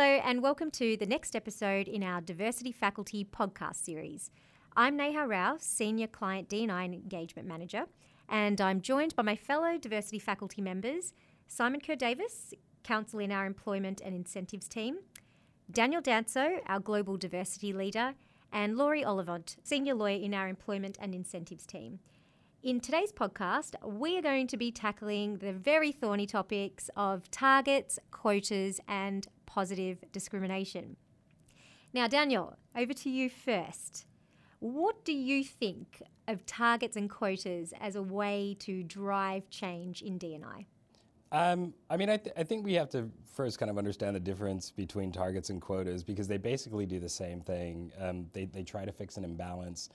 Hello, and welcome to the next episode in our Diversity Faculty podcast series. I'm Neha Rao, Senior Client D&I Engagement Manager, and I'm joined by my fellow diversity faculty members, Simon Kerr Davis, Counsel in our Employment and Incentives team, Daniel Danso, our Global Diversity Leader, and Laurie Ollivent, Senior Lawyer in our Employment and Incentives team. In today's podcast, we are going to be tackling the very thorny topics of targets, quotas, and positive discrimination. Now, Daniel, over to you first. What do you think of targets and quotas as a way to drive change in D&I? Um, I mean, I, th- I, think we have to first kind of understand the difference between targets and quotas because they basically do the same thing. Um, they, they try to fix an imbalance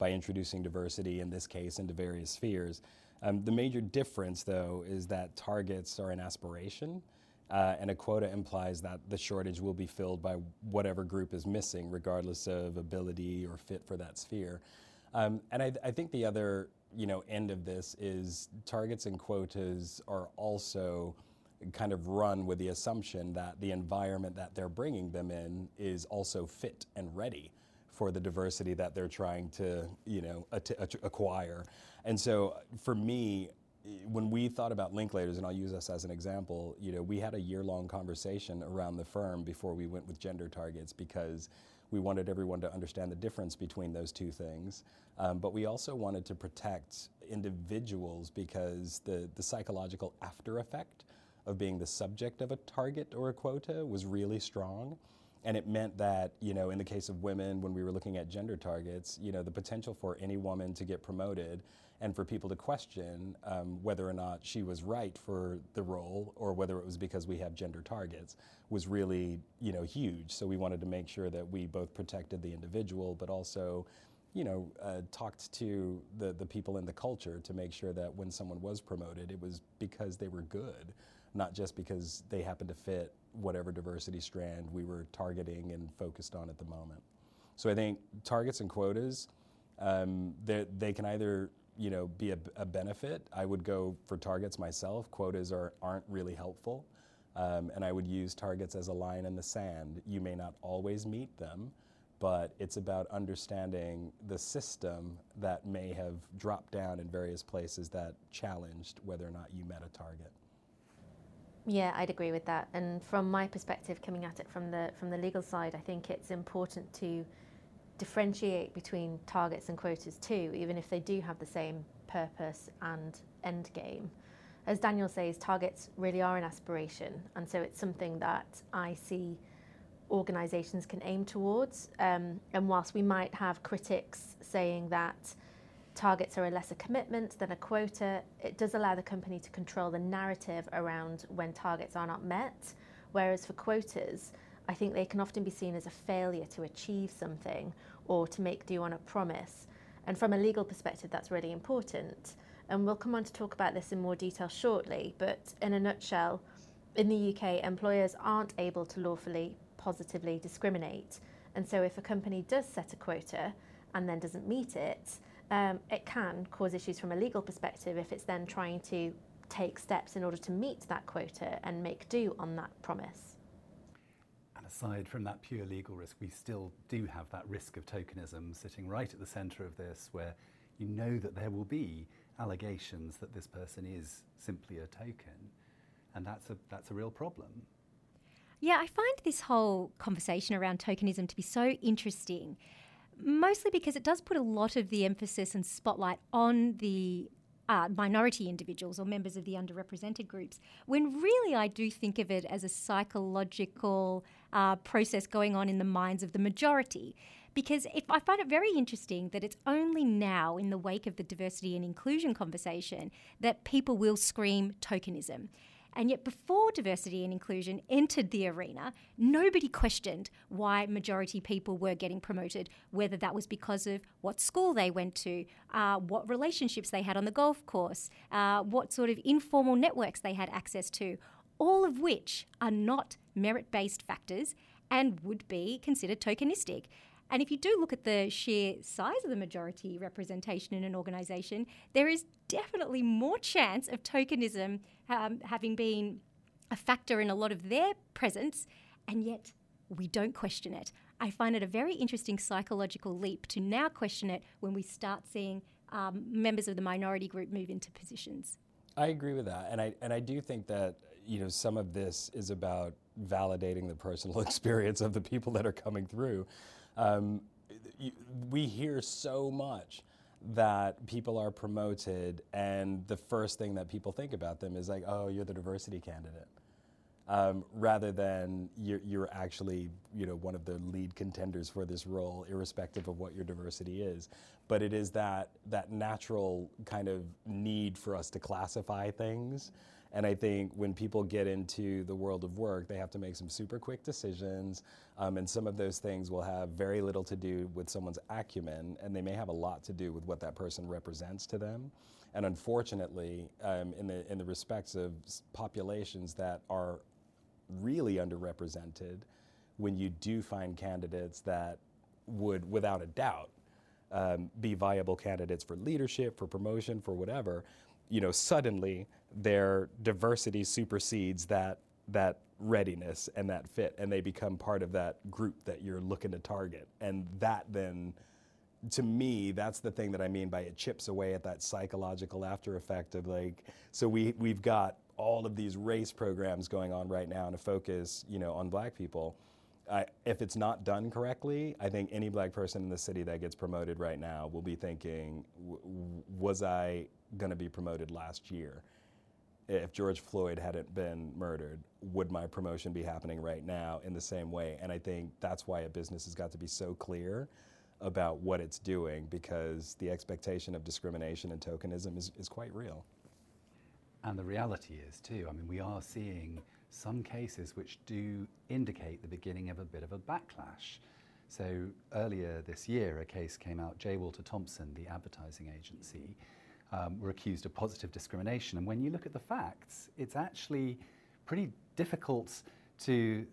by introducing diversity, in this case, into various spheres. Um, the major difference, though, is that targets are an aspiration, uh, and a quota implies that the shortage will be filled by whatever group is missing, regardless of ability or fit for that sphere. Um, and I, I, think the other, you know, end of this is targets and quotas are also kind of run with the assumption that the environment that they're bringing them in is also fit and ready for the diversity that they're trying to, you know, acquire. And so for me, when we thought about Linklaters, and I'll use us as an example, you know, we had a year-long conversation around the firm before we went with gender targets because we wanted everyone to understand the difference between those two things. Um, but we also wanted to protect individuals because the, the psychological after effect of being the subject of a target or a quota was really strong. And it meant that, you know, in the case of women, when we were looking at gender targets, you know, the potential for any woman to get promoted and for people to question um, whether or not she was right for the role or whether it was because we have gender targets was really, you know, huge. So we wanted to make sure that we both protected the individual, but also, you know, uh, talked to the, the people in the culture to make sure that when someone was promoted, it was because they were good, not just because they happen to fit whatever diversity strand we were targeting and focused on at the moment. So I think targets and quotas, um, they can either you know be a, a, benefit. I would go for targets myself. Quotas are aren't really helpful, um, and I would use targets as a line in the sand. You may not always meet them, but it's about understanding the system that may have dropped down in various places that challenged whether or not you met a target. Yeah, I'd agree with that. And from my perspective, coming at it from the from the legal side, I think it's important to differentiate between targets and quotas too, even if they do have the same purpose and end game. As Daniel says, targets really are an aspiration, and so it's something that I see organisations can aim towards. Um, and whilst we might have critics saying that targets are a lesser commitment than a quota, it does allow the company to control the narrative around when targets are not met. Whereas for quotas, I think they can often be seen as a failure to achieve something or to make do on a promise. And from a legal perspective, that's really important. And we'll come on to talk about this in more detail shortly. But in a nutshell, in the UK, employers aren't able to lawfully positively discriminate. And so if a company does set a quota and then doesn't meet it, um, it can cause issues from a legal perspective if it's then trying to take steps in order to meet that quota and make do on that promise. And aside from that pure legal risk, we still do have that risk of tokenism sitting right at the centre of this, where you know that there will be allegations that this person is simply a token, and that's a, that's a real problem. Yeah, I find this whole conversation around tokenism to be so interesting mostly because it does put a lot of the emphasis and spotlight on the uh, minority individuals or members of the underrepresented groups, when really I do think of it as a psychological uh, process going on in the minds of the majority. Because if, I find it very interesting that it's only now, in the wake of the diversity and inclusion conversation, that people will scream tokenism. And yet, before diversity and inclusion entered the arena, nobody questioned why majority people were getting promoted, whether that was because of what school they went to, uh, what relationships they had on the golf course, uh, what sort of informal networks they had access to, all of which are not merit based factors and would be considered tokenistic. And if you do look at the sheer size of the majority representation in an organisation, there is definitely more chance of tokenism um, having been a factor in a lot of their presence and yet we don't question it. I find it a very interesting psychological leap to now question it when we start seeing um, members of the minority group move into positions. I agree with that, and I and I do think that you know some of this is about validating the personal experience of the people that are coming through. Um, we hear so much that people are promoted, and the first thing that people think about them is like, "Oh, you're the diversity candidate." um, rather than you're, you're, actually you know one of the lead contenders for this role, irrespective of what your diversity is. But it is that that natural kind of need for us to classify things. And I think when people get into the world of work, they have to make some super quick decisions. Um, and some of those things will have very little to do with someone's acumen, and they may have a lot to do with what that person represents to them. And unfortunately, um, in, the, in the respects of populations that are really underrepresented when you do find candidates that would, without a doubt, um, be viable candidates for leadership, for promotion, for whatever, you know, suddenly their diversity supersedes that that readiness and that fit, and they become part of that group that you're looking to target, and that then. To me, that's the thing that I mean by it chips away at that psychological after effect of like, so we, we've got all of these race programs going on right now to focus, you know, on black people. I, if it's not done correctly, I think any black person in the city that gets promoted right now will be thinking, was I going to be promoted last year? If George Floyd hadn't been murdered, would my promotion be happening right now in the same way? And I think that's why a business has got to be so clear about what it's doing because the expectation of discrimination and tokenism is, is quite real. And the reality is, too, I mean, we are seeing some cases which do indicate the beginning of a bit of a backlash. So earlier this year, a case came out, J. Walter Thompson, the advertising agency, um, were accused of positive discrimination. And when you look at the facts, it's actually pretty difficult to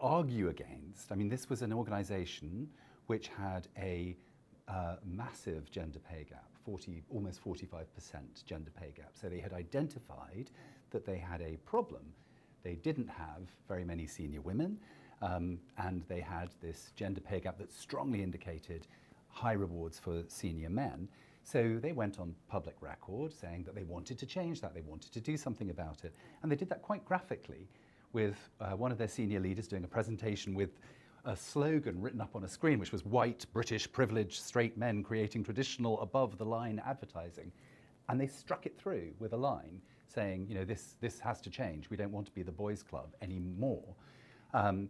argue against. I mean, this was an organization which had a uh, massive gender pay gap. 40, almost 45% gender pay gap. So they had identified that they had a problem. They didn't have very many senior women, um, and they had this gender pay gap that strongly indicated high rewards for senior men. So they went on public record saying that they wanted to change that, they wanted to do something about it. And they did that quite graphically with uh, one of their senior leaders doing a presentation with a slogan written up on a screen, which was white, British, privileged, straight men creating traditional above the line advertising. And they struck it through with a line saying, you know, this, this has to change. We don't want to be the boys' club anymore. Um,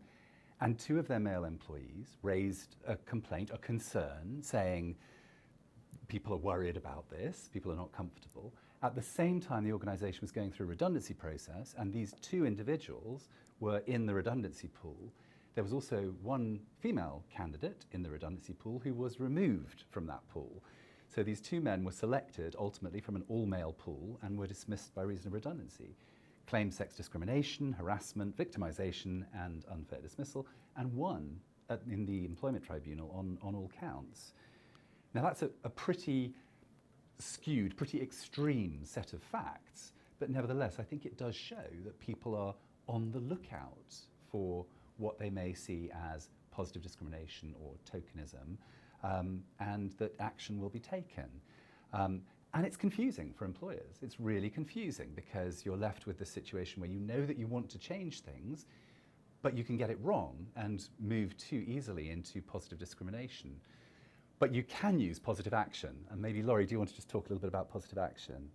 and two of their male employees raised a complaint, a concern, saying people are worried about this, people are not comfortable. At the same time, the organisation was going through a redundancy process, and these two individuals were in the redundancy pool. There was also one female candidate in the redundancy pool who was removed from that pool. So these two men were selected ultimately from an all male pool and were dismissed by reason of redundancy. Claimed sex discrimination, harassment, victimization, and unfair dismissal, and won at, in the employment tribunal on, on all counts. Now, that's a, a pretty skewed, pretty extreme set of facts, but nevertheless, I think it does show that people are on the lookout for what they may see as positive discrimination or tokenism, um, and that action will be taken. Um, and it's confusing for employers. It's really confusing because you're left with the situation where you know that you want to change things, but you can get it wrong and move too easily into positive discrimination. But you can use positive action. And maybe, Laurie, do you want to just talk a little bit about positive action?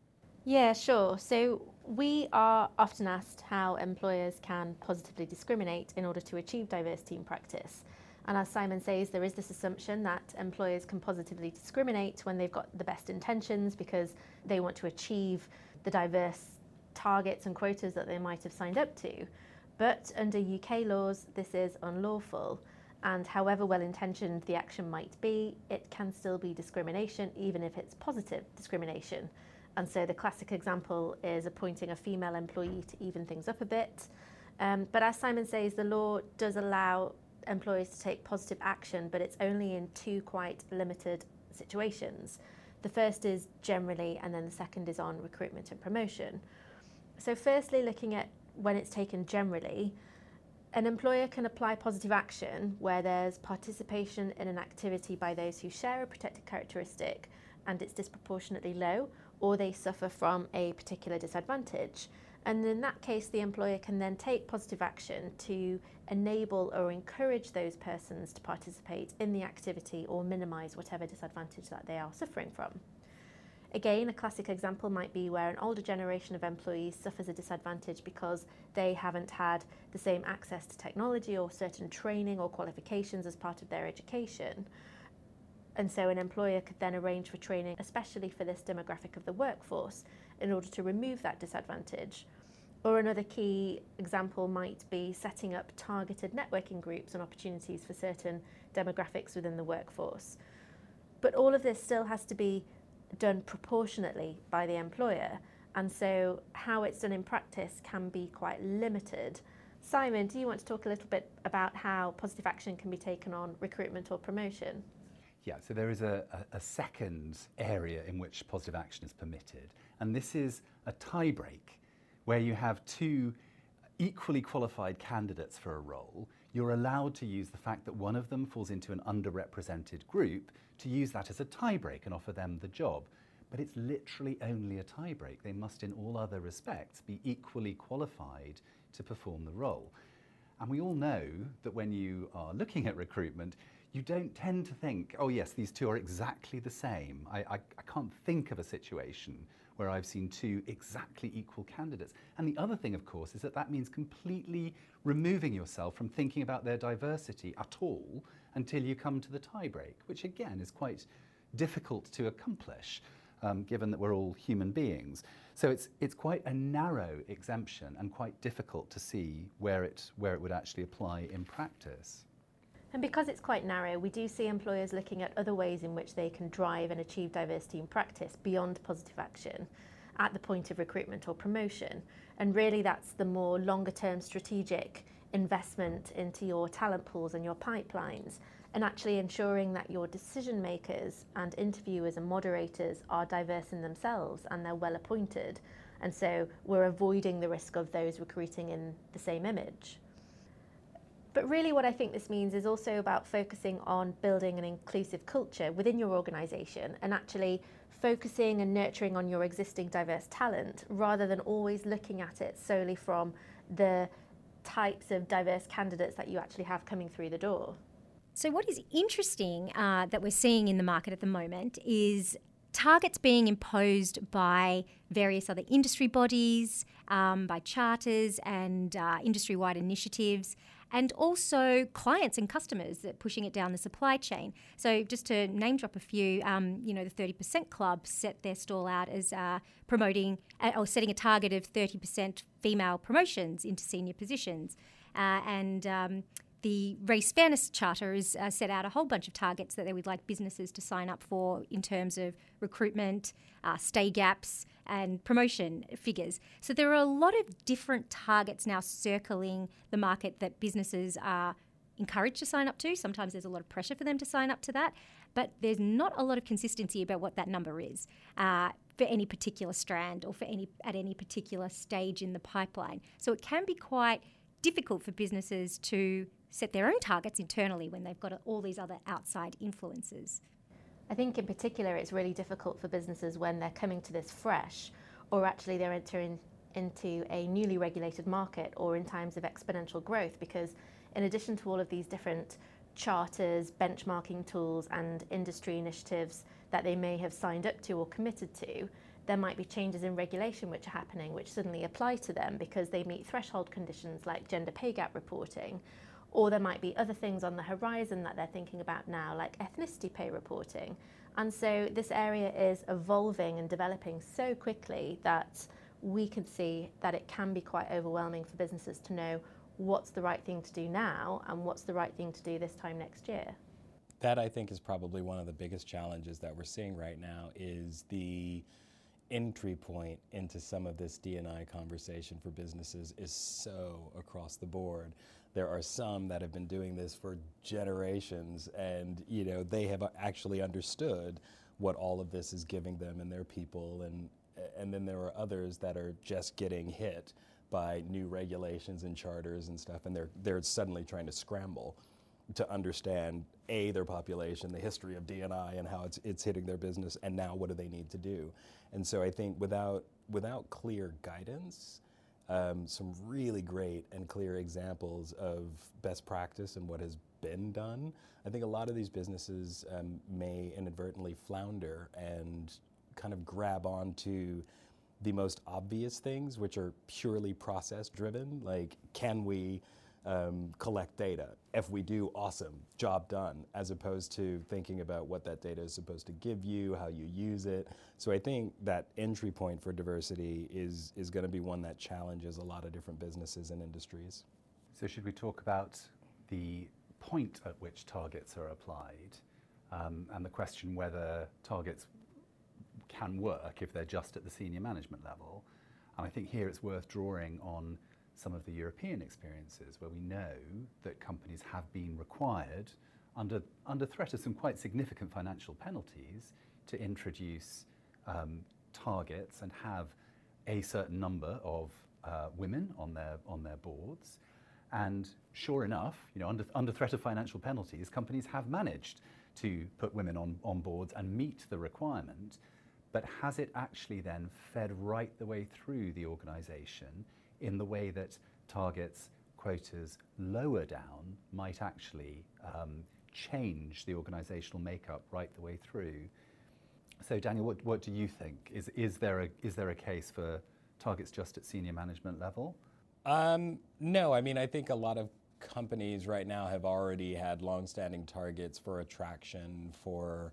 Yeah, sure. So we are often asked how employers can positively discriminate in order to achieve diversity in practice. And as Simon says, there is this assumption that employers can positively discriminate when they've got the best intentions because they want to achieve the diverse targets and quotas that they might have signed up to. But under UK laws, this is unlawful. And however well intentioned the action might be, it can still be discrimination, even if it's positive discrimination. And so the classic example is appointing a female employee to even things up a bit. Um, but as Simon says, the law does allow employers to take positive action, but it's only in two quite limited situations. The first is generally, and then the second is on recruitment and promotion. So, firstly, looking at when it's taken generally, an employer can apply positive action where there's participation in an activity by those who share a protected characteristic and it's disproportionately low, or they suffer from a particular disadvantage. And in that case, the employer can then take positive action to enable or encourage those persons to participate in the activity or minimise whatever disadvantage that they are suffering from. Again, a classic example might be where an older generation of employees suffers a disadvantage because they haven't had the same access to technology or certain training or qualifications as part of their education. And so an employer could then arrange for training, especially for this demographic of the workforce, in order to remove that disadvantage. Or another key example might be setting up targeted networking groups and opportunities for certain demographics within the workforce. But all of this still has to be done proportionately by the employer, and so how it's done in practice can be quite limited. Simon, do you want to talk a little bit about how positive action can be taken on recruitment or promotion? Yeah, so there is a, a, second area in which positive action is permitted, and this is a tiebreak where you have two equally qualified candidates for a role. You're allowed to use the fact that one of them falls into an underrepresented group to use that as a tiebreak and offer them the job. But it's literally only a tiebreak. They must, in all other respects, be equally qualified to perform the role. And we all know that when you are looking at recruitment, you don't tend to think, oh, yes, these two are exactly the same. I, I, I, can't think of a situation where I've seen two exactly equal candidates. And the other thing, of course, is that that means completely removing yourself from thinking about their diversity at all until you come to the tiebreak, which again is quite difficult to accomplish. Um, given that we're all human beings. So it's, it's quite a narrow exemption and quite difficult to see where it, where it would actually apply in practice. And because it's quite narrow, we do see employers looking at other ways in which they can drive and achieve diversity in practice beyond positive action at the point of recruitment or promotion. And really, that's the more longer term strategic investment into your talent pools and your pipelines and actually ensuring that your decision makers and interviewers and moderators are diverse in themselves and they're well appointed. And so we're avoiding the risk of those recruiting in the same image. But really, what I think this means is also about focusing on building an inclusive culture within your organisation and actually focusing and nurturing on your existing diverse talent rather than always looking at it solely from the types of diverse candidates that you actually have coming through the door. So, what is interesting uh, that we're seeing in the market at the moment is targets being imposed by various other industry bodies, um, by charters and uh, industry wide initiatives, and also clients and customers that pushing it down the supply chain. So, just to name drop a few, um, you know, the 30% Club set their stall out as uh, promoting uh, or setting a target of 30% female promotions into senior positions. Uh, and um, the Race Fairness Charter has uh, set out a whole bunch of targets that they would like businesses to sign up for in terms of recruitment, uh, stay gaps, and promotion figures. So there are a lot of different targets now circling the market that businesses are encouraged to sign up to. Sometimes there's a lot of pressure for them to sign up to that, but there's not a lot of consistency about what that number is. Uh, for any particular strand or for any at any particular stage in the pipeline. So it can be quite difficult for businesses to set their own targets internally when they've got all these other outside influences. I think in particular it's really difficult for businesses when they're coming to this fresh or actually they're entering into a newly regulated market or in times of exponential growth because in addition to all of these different charters, benchmarking tools and industry initiatives that they may have signed up to or committed to, there might be changes in regulation which are happening which suddenly apply to them because they meet threshold conditions like gender pay gap reporting or there might be other things on the horizon that they're thinking about now, like ethnicity pay reporting. And so this area is evolving and developing so quickly that we can see that it can be quite overwhelming for businesses to know what's the right thing to do now and what's the right thing to do this time next year. That I think is probably one of the biggest challenges that we're seeing right now is the entry point into some of this D&I conversation for businesses is so across the board. There are some that have been doing this for generations and you know they have actually understood what all of this is giving them and their people. And and then there are others that are just getting hit by new regulations and charters and stuff, and they're they're suddenly trying to scramble to understand a their population, the history of DNI, and how it's it's hitting their business, and now what do they need to do? And so I think without without clear guidance, um, some really great and clear examples of best practice and what has been done. I think a lot of these businesses um, may inadvertently flounder and kind of grab onto the most obvious things, which are purely process driven, like can we um, collect data? If we do, awesome, job done, as opposed to thinking about what that data is supposed to give you, how you use it. So I think that entry point for diversity is, is going to be one that challenges a lot of different businesses and industries. So, should we talk about the point at which targets are applied um, and the question whether targets can work if they're just at the senior management level? And I think here it's worth drawing on some of the European experiences where we know that companies have been required, under, under threat of some quite significant financial penalties, to introduce um, targets and have a certain number of uh, women on their, on their boards. And sure enough, you know, under, under threat of financial penalties, companies have managed to put women on, on boards and meet the requirement. But has it actually then fed right the way through the organisation in the way that targets, quotas lower down might actually um, change the organisational makeup right the way through. So, Daniel, what, what do you think? Is, is, there a, is there a case for targets just at senior management level? Um, no, I mean, I think a lot of companies right now have already had longstanding targets for attraction, for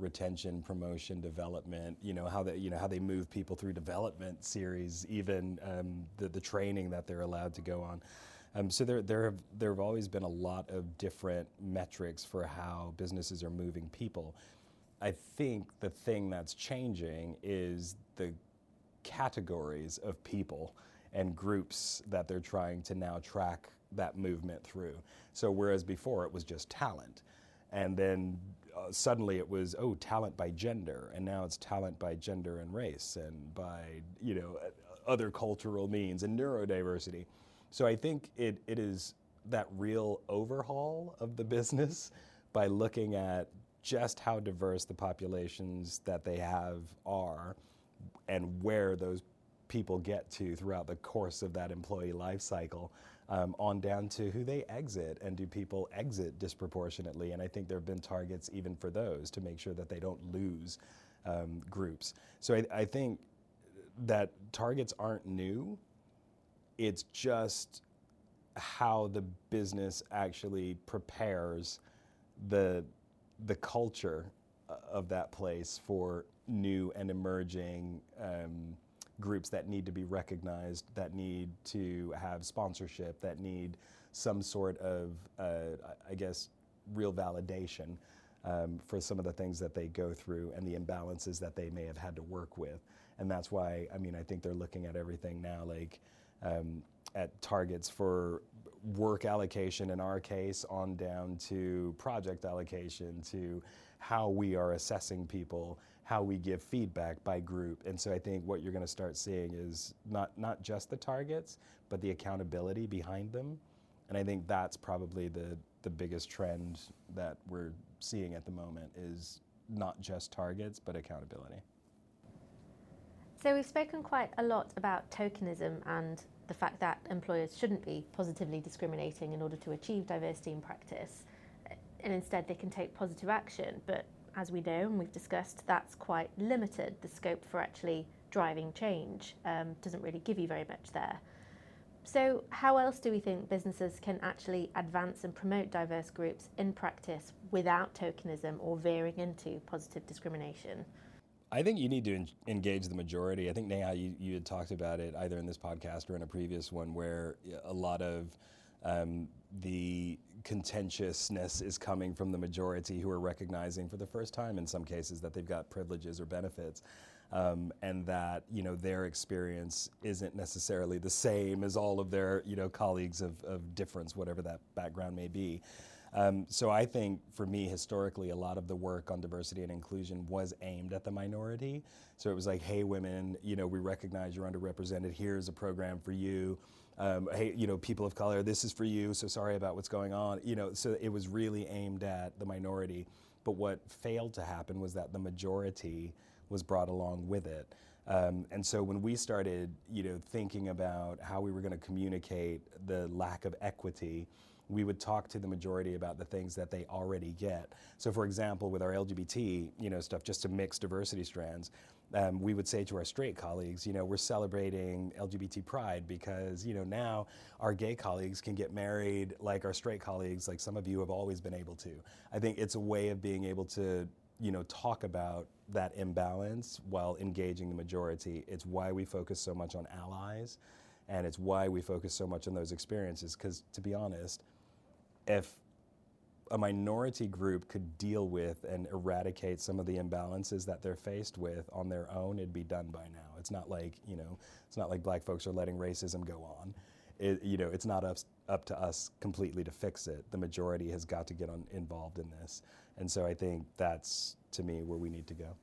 retention, promotion, development. You know how they you know how they move people through development series, even um, the the training that they're allowed to go on. Um, so there there have there have always been a lot of different metrics for how businesses are moving people. I think the thing that's changing is the categories of people and groups that they're trying to now track that movement through. So whereas before it was just talent, and then uh, suddenly it was oh talent by gender and now it's talent by gender and race and by you know other cultural means and neurodiversity. So i think it, it is that real overhaul of the business by looking at just how diverse the populations that they have are and where those people get to throughout the course of that employee life cycle um, on down to who they exit and do people exit disproportionately. And I think there have been targets even for those to make sure that they don't lose um, groups. So I, I think that targets aren't new. It's just how the business actually prepares the the culture uh, of that place for new and emerging um, groups that need to be recognized, that need to have sponsorship, that need some sort of, uh, I guess, real validation um, for some of the things that they go through and the imbalances that they may have had to work with. And that's why, I mean, I think they're looking at everything now, like um, at targets for work allocation in our case, on down to project allocation, to how we are assessing people how we give feedback by group. And so I think what you're going to start seeing is not, not just the targets, but the accountability behind them. And I think that's probably the, the biggest trend that we're seeing at the moment is not just targets, but accountability. So we've spoken quite a lot about tokenism and the fact that employers shouldn't be positively discriminating in order to achieve diversity in practice. And instead they can take positive action. But as we know and we've discussed, that's quite limited. The scope for actually driving change um, doesn't really give you very much there. So, how else do we think businesses can actually advance and promote diverse groups in practice without tokenism or veering into positive discrimination? I think you need to en- engage the majority. I think, Neha, you, you had talked about it either in this podcast or in a previous one where a lot of um, the contentiousness is coming from the majority who are recognizing for the first time in some cases that they've got privileges or benefits. Um, and that you know their experience isn't necessarily the same as all of their you know colleagues of, of difference, whatever that background may be. Um, so I think for me, historically, a lot of the work on diversity and inclusion was aimed at the minority. So it was like, hey, women, you know, we recognize you're underrepresented. Here's a program for you. Um, hey, you know, people of color, this is for you. So sorry about what's going on. You know, so it was really aimed at the minority. But what failed to happen was that the majority was brought along with it. Um, and so when we started, you know, thinking about how we were going to communicate the lack of equity, we would talk to the majority about the things that they already get. So, for example, with our LGBT, you know, stuff, just to mix diversity strands, um, we would say to our straight colleagues, you know, we're celebrating LGBT pride because, you know, now our gay colleagues can get married like our straight colleagues, like some of you have always been able to. I think it's a way of being able to, you know, talk about that imbalance while engaging the majority. It's why we focus so much on allies, and it's why we focus so much on those experiences. Because to be honest, if a minority group could deal with and eradicate some of the imbalances that they're faced with on their own, it'd be done by now. It's not like you know, it's not like black folks are letting racism go on. It, you know, it's not up, up to us completely to fix it. The majority has got to get on, involved in this, and so I think that's to me where we need to go.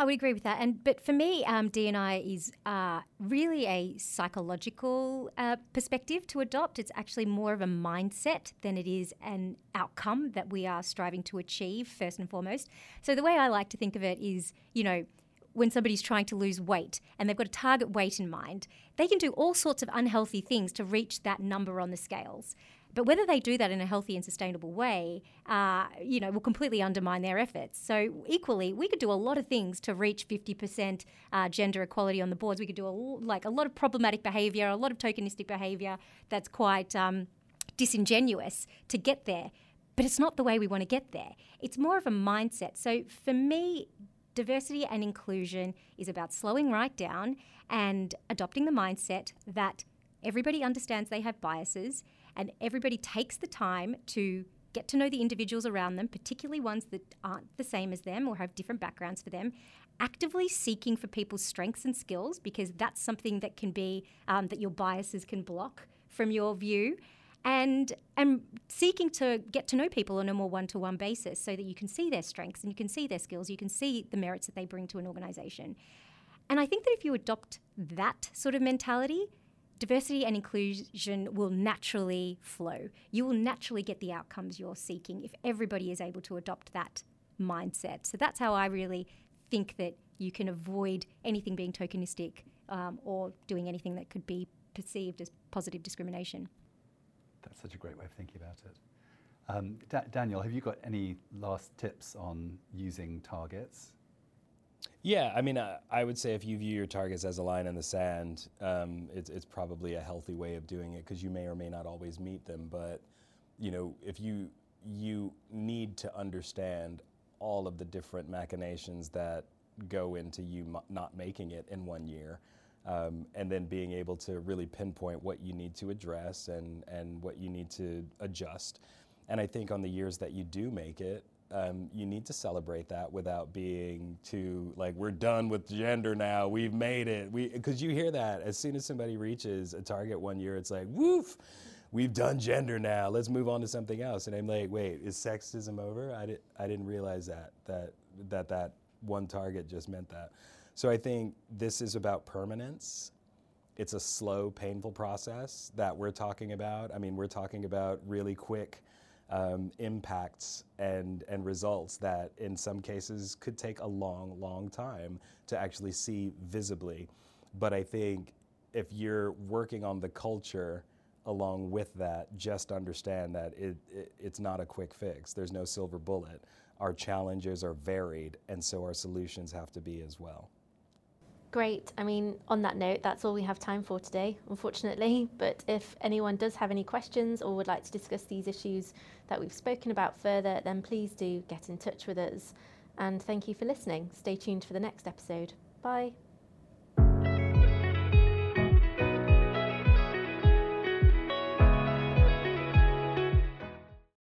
I would agree with that. And but for me, um, DNI is uh, really a psychological uh, perspective to adopt. It's actually more of a mindset than it is an outcome that we are striving to achieve first and foremost. So the way I like to think of it is, you know, when somebody's trying to lose weight and they've got a target weight in mind, they can do all sorts of unhealthy things to reach that number on the scales. But whether they do that in a healthy and sustainable way, uh, you know, will completely undermine their efforts. So equally, we could do a lot of things to reach 50% uh, gender equality on the boards. We could do a, like a lot of problematic behaviour, a lot of tokenistic behaviour that's quite um, disingenuous to get there. But it's not the way we want to get there. It's more of a mindset. So for me, diversity and inclusion is about slowing right down and adopting the mindset that everybody understands they have biases and everybody takes the time to get to know the individuals around them, particularly ones that aren't the same as them or have different backgrounds for them, actively seeking for people's strengths and skills because that's something that can be um, that your biases can block from your view. And, and seeking to get to know people on a more one to one basis so that you can see their strengths and you can see their skills, you can see the merits that they bring to an organization. And I think that if you adopt that sort of mentality, diversity and inclusion will naturally flow. You will naturally get the outcomes you're seeking if everybody is able to adopt that mindset. So that's how I really think that you can avoid anything being tokenistic um, or doing anything that could be perceived as positive discrimination. That's such a great way of thinking about it. Um, da Daniel, have you got any last tips on using targets yeah, I mean, I, I, would say if you view your targets as a line in the sand, um, it's, it's probably a healthy way of doing it because you may or may not always meet them. But you know, if you you need to understand all of the different machinations that go into you not making it in one year, um, and then being able to really pinpoint what you need to address and and what you need to adjust. And I think on the years that you do make it, um, you need to celebrate that without being too like we're done with gender now. We've made it. We because you hear that as soon as somebody reaches a target one year it's like woof we've done gender now. Let's move on to something else. And i'm like wait is sexism over? I, did, I didn't realize that that that that one target just meant that. So i think this is about permanence. It's a slow painful process that we're talking about. I mean we're talking about really quick um, impacts and, and results that in some cases could take a long, long time to actually see visibly. But I think if you're working on the culture along with that, just understand that it, it, it's not a quick fix. There's no silver bullet. Our challenges are varied, and so our solutions have to be as well. Great. I mean, on that note, that's all we have time for today, unfortunately. But if anyone does have any questions or would like to discuss these issues that we've spoken about further, then please do get in touch with us. And thank you for listening. Stay tuned for the next episode. Bye.